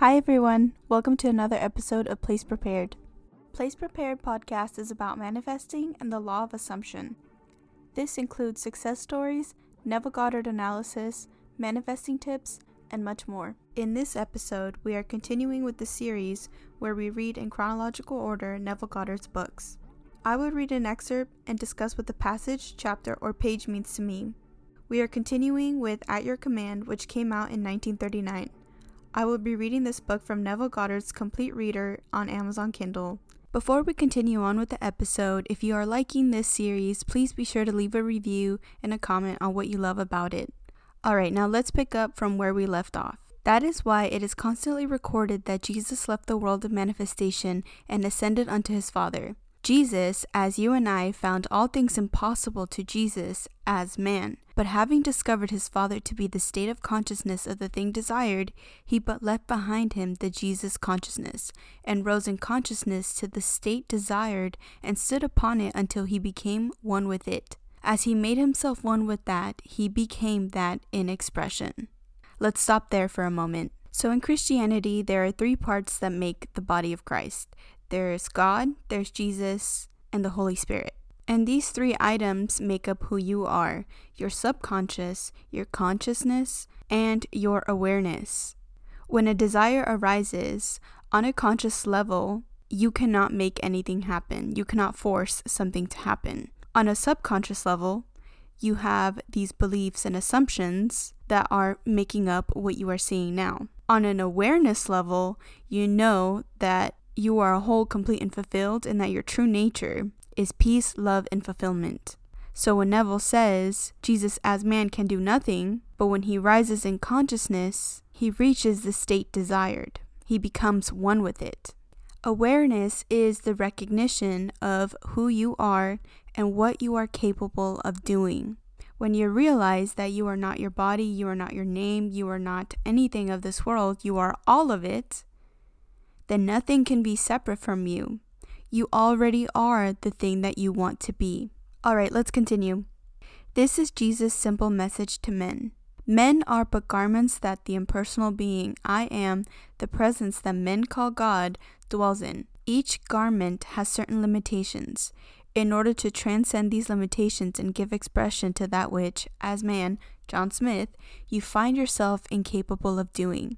Hi, everyone. Welcome to another episode of Place Prepared. Place Prepared podcast is about manifesting and the law of assumption. This includes success stories, Neville Goddard analysis, manifesting tips, and much more. In this episode, we are continuing with the series where we read in chronological order Neville Goddard's books. I will read an excerpt and discuss what the passage, chapter, or page means to me. We are continuing with At Your Command, which came out in 1939. I will be reading this book from Neville Goddard's Complete Reader on Amazon Kindle. Before we continue on with the episode, if you are liking this series, please be sure to leave a review and a comment on what you love about it. Alright, now let's pick up from where we left off. That is why it is constantly recorded that Jesus left the world of manifestation and ascended unto his Father. Jesus, as you and I, found all things impossible to Jesus as man, but having discovered his Father to be the state of consciousness of the thing desired, he but left behind him the Jesus consciousness, and rose in consciousness to the state desired, and stood upon it until he became one with it. As he made himself one with that, he became that in expression. Let's stop there for a moment. So, in Christianity, there are three parts that make the body of Christ there's God, there's Jesus, and the Holy Spirit. And these three items make up who you are your subconscious, your consciousness, and your awareness. When a desire arises on a conscious level, you cannot make anything happen. You cannot force something to happen. On a subconscious level, you have these beliefs and assumptions that are making up what you are seeing now. On an awareness level, you know that you are whole, complete, and fulfilled, and that your true nature is peace, love, and fulfillment. So when Neville says Jesus as man can do nothing, but when he rises in consciousness, he reaches the state desired. He becomes one with it. Awareness is the recognition of who you are and what you are capable of doing. When you realize that you are not your body, you are not your name, you are not anything of this world, you are all of it, then nothing can be separate from you. You already are the thing that you want to be. All right, let's continue. This is Jesus' simple message to men. Men are but garments that the impersonal being, I am, the presence that men call God, dwells in. Each garment has certain limitations. In order to transcend these limitations and give expression to that which, as man, John Smith, you find yourself incapable of doing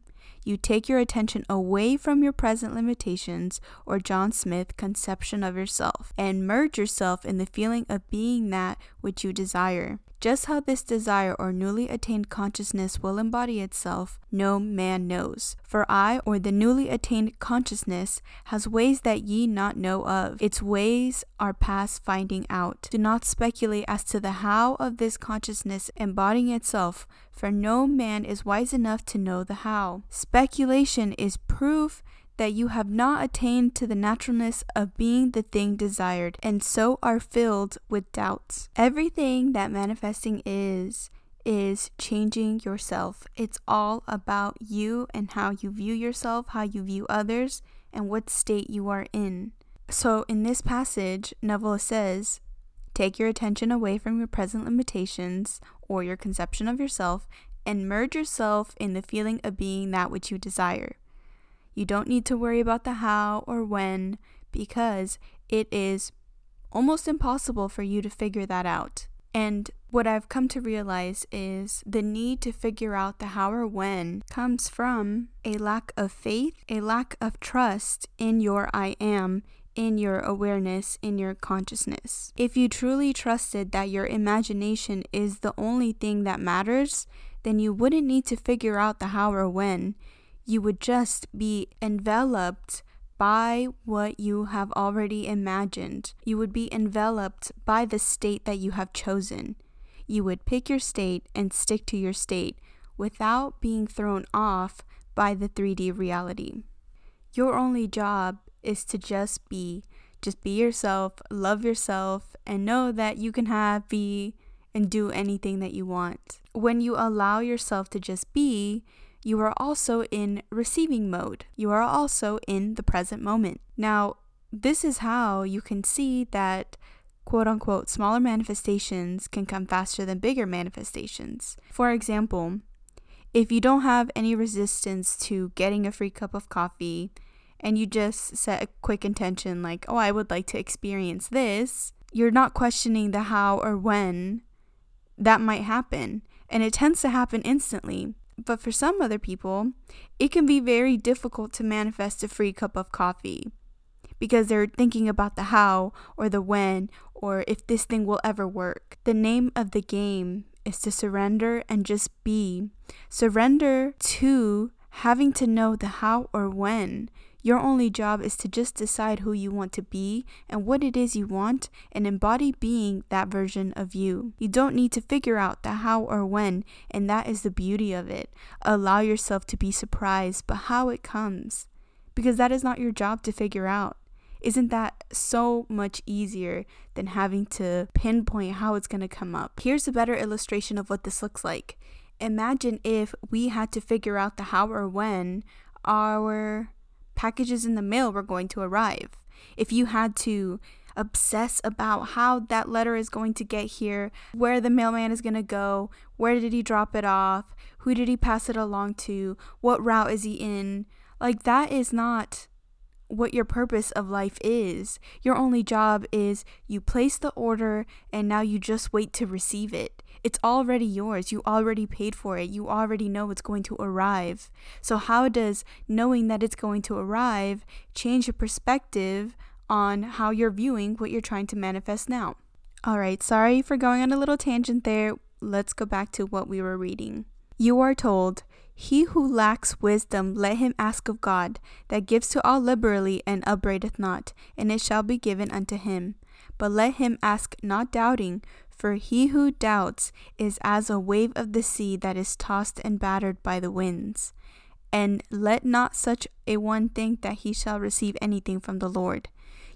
you take your attention away from your present limitations or John Smith conception of yourself and merge yourself in the feeling of being that which you desire. Just how this desire or newly attained consciousness will embody itself, no man knows. For I, or the newly attained consciousness, has ways that ye not know of. Its ways are past finding out. Do not speculate as to the how of this consciousness embodying itself, for no man is wise enough to know the how. Speculation is proof that you have not attained to the naturalness of being the thing desired, and so are filled with doubts. Everything that manifesting is, is changing yourself. It's all about you and how you view yourself, how you view others, and what state you are in. So, in this passage, Neville says, Take your attention away from your present limitations or your conception of yourself and merge yourself in the feeling of being that which you desire. You don't need to worry about the how or when because it is almost impossible for you to figure that out. And what I've come to realize is the need to figure out the how or when comes from a lack of faith, a lack of trust in your I am, in your awareness, in your consciousness. If you truly trusted that your imagination is the only thing that matters, then you wouldn't need to figure out the how or when you would just be enveloped by what you have already imagined. You would be enveloped by the state that you have chosen. You would pick your state and stick to your state without being thrown off by the 3D reality. Your only job is to just be. Just be yourself, love yourself, and know that you can have, be, and do anything that you want. When you allow yourself to just be, you are also in receiving mode. You are also in the present moment. Now, this is how you can see that quote unquote smaller manifestations can come faster than bigger manifestations. For example, if you don't have any resistance to getting a free cup of coffee and you just set a quick intention like, oh, I would like to experience this, you're not questioning the how or when that might happen. And it tends to happen instantly. But for some other people, it can be very difficult to manifest a free cup of coffee because they're thinking about the how or the when or if this thing will ever work. The name of the game is to surrender and just be. Surrender to having to know the how or when. Your only job is to just decide who you want to be and what it is you want and embody being that version of you. You don't need to figure out the how or when, and that is the beauty of it. Allow yourself to be surprised by how it comes because that is not your job to figure out. Isn't that so much easier than having to pinpoint how it's going to come up? Here's a better illustration of what this looks like. Imagine if we had to figure out the how or when our packages in the mail were going to arrive. If you had to obsess about how that letter is going to get here, where the mailman is going to go, where did he drop it off, who did he pass it along to, what route is he in, like that is not what your purpose of life is. Your only job is you place the order and now you just wait to receive it. It's already yours. You already paid for it. You already know it's going to arrive. So, how does knowing that it's going to arrive change your perspective on how you're viewing what you're trying to manifest now? All right, sorry for going on a little tangent there. Let's go back to what we were reading. You are told, he who lacks wisdom, let him ask of God, that gives to all liberally and upbraideth not, and it shall be given unto him. But let him ask not doubting, for he who doubts is as a wave of the sea that is tossed and battered by the winds. And let not such a one think that he shall receive anything from the Lord.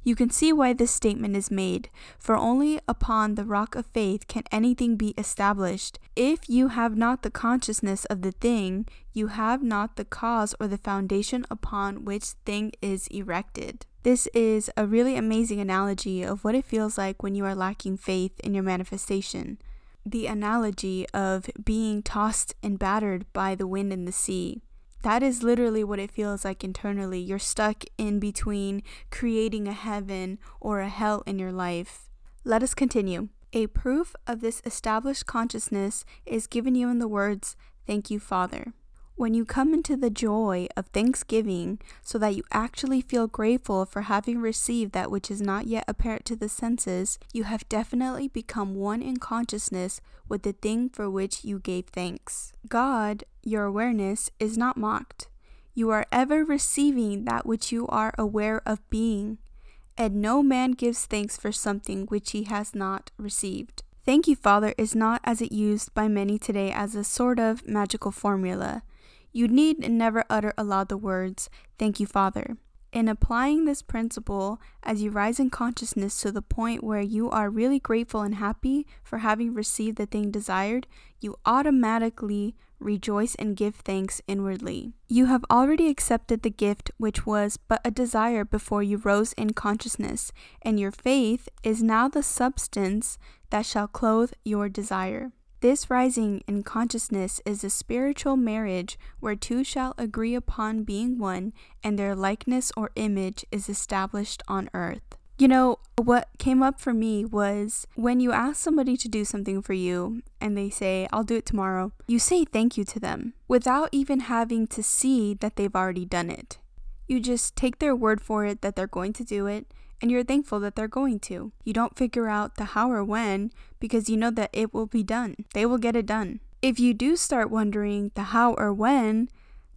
You can see why this statement is made, for only upon the rock of faith can anything be established. If you have not the consciousness of the thing, you have not the cause or the foundation upon which thing is erected. This is a really amazing analogy of what it feels like when you are lacking faith in your manifestation. The analogy of being tossed and battered by the wind and the sea. That is literally what it feels like internally. You're stuck in between creating a heaven or a hell in your life. Let us continue. A proof of this established consciousness is given you in the words, Thank you, Father. When you come into the joy of thanksgiving, so that you actually feel grateful for having received that which is not yet apparent to the senses, you have definitely become one in consciousness with the thing for which you gave thanks. God, your awareness, is not mocked. You are ever receiving that which you are aware of being, and no man gives thanks for something which he has not received. Thank you, Father, is not as it used by many today as a sort of magical formula. You need never utter aloud the words, Thank you, Father. In applying this principle, as you rise in consciousness to the point where you are really grateful and happy for having received the thing desired, you automatically rejoice and give thanks inwardly. You have already accepted the gift which was but a desire before you rose in consciousness, and your faith is now the substance that shall clothe your desire. This rising in consciousness is a spiritual marriage where two shall agree upon being one, and their likeness or image is established on earth. You know, what came up for me was when you ask somebody to do something for you and they say, I'll do it tomorrow, you say thank you to them without even having to see that they've already done it. You just take their word for it that they're going to do it and you're thankful that they're going to. You don't figure out the how or when because you know that it will be done. They will get it done. If you do start wondering the how or when,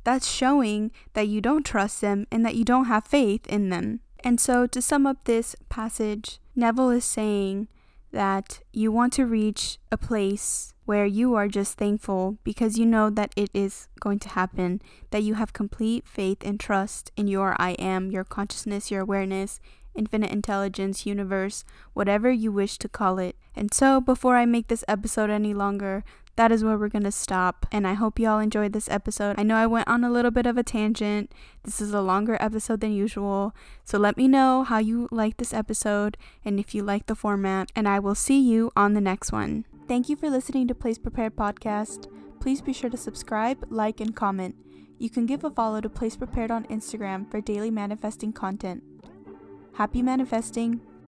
that's showing that you don't trust them and that you don't have faith in them. And so, to sum up this passage, Neville is saying that you want to reach a place where you are just thankful because you know that it is going to happen, that you have complete faith and trust in your I am, your consciousness, your awareness, infinite intelligence, universe, whatever you wish to call it. And so, before I make this episode any longer, that is where we're going to stop. And I hope you all enjoyed this episode. I know I went on a little bit of a tangent. This is a longer episode than usual. So let me know how you like this episode and if you like the format. And I will see you on the next one. Thank you for listening to Place Prepared Podcast. Please be sure to subscribe, like, and comment. You can give a follow to Place Prepared on Instagram for daily manifesting content. Happy manifesting!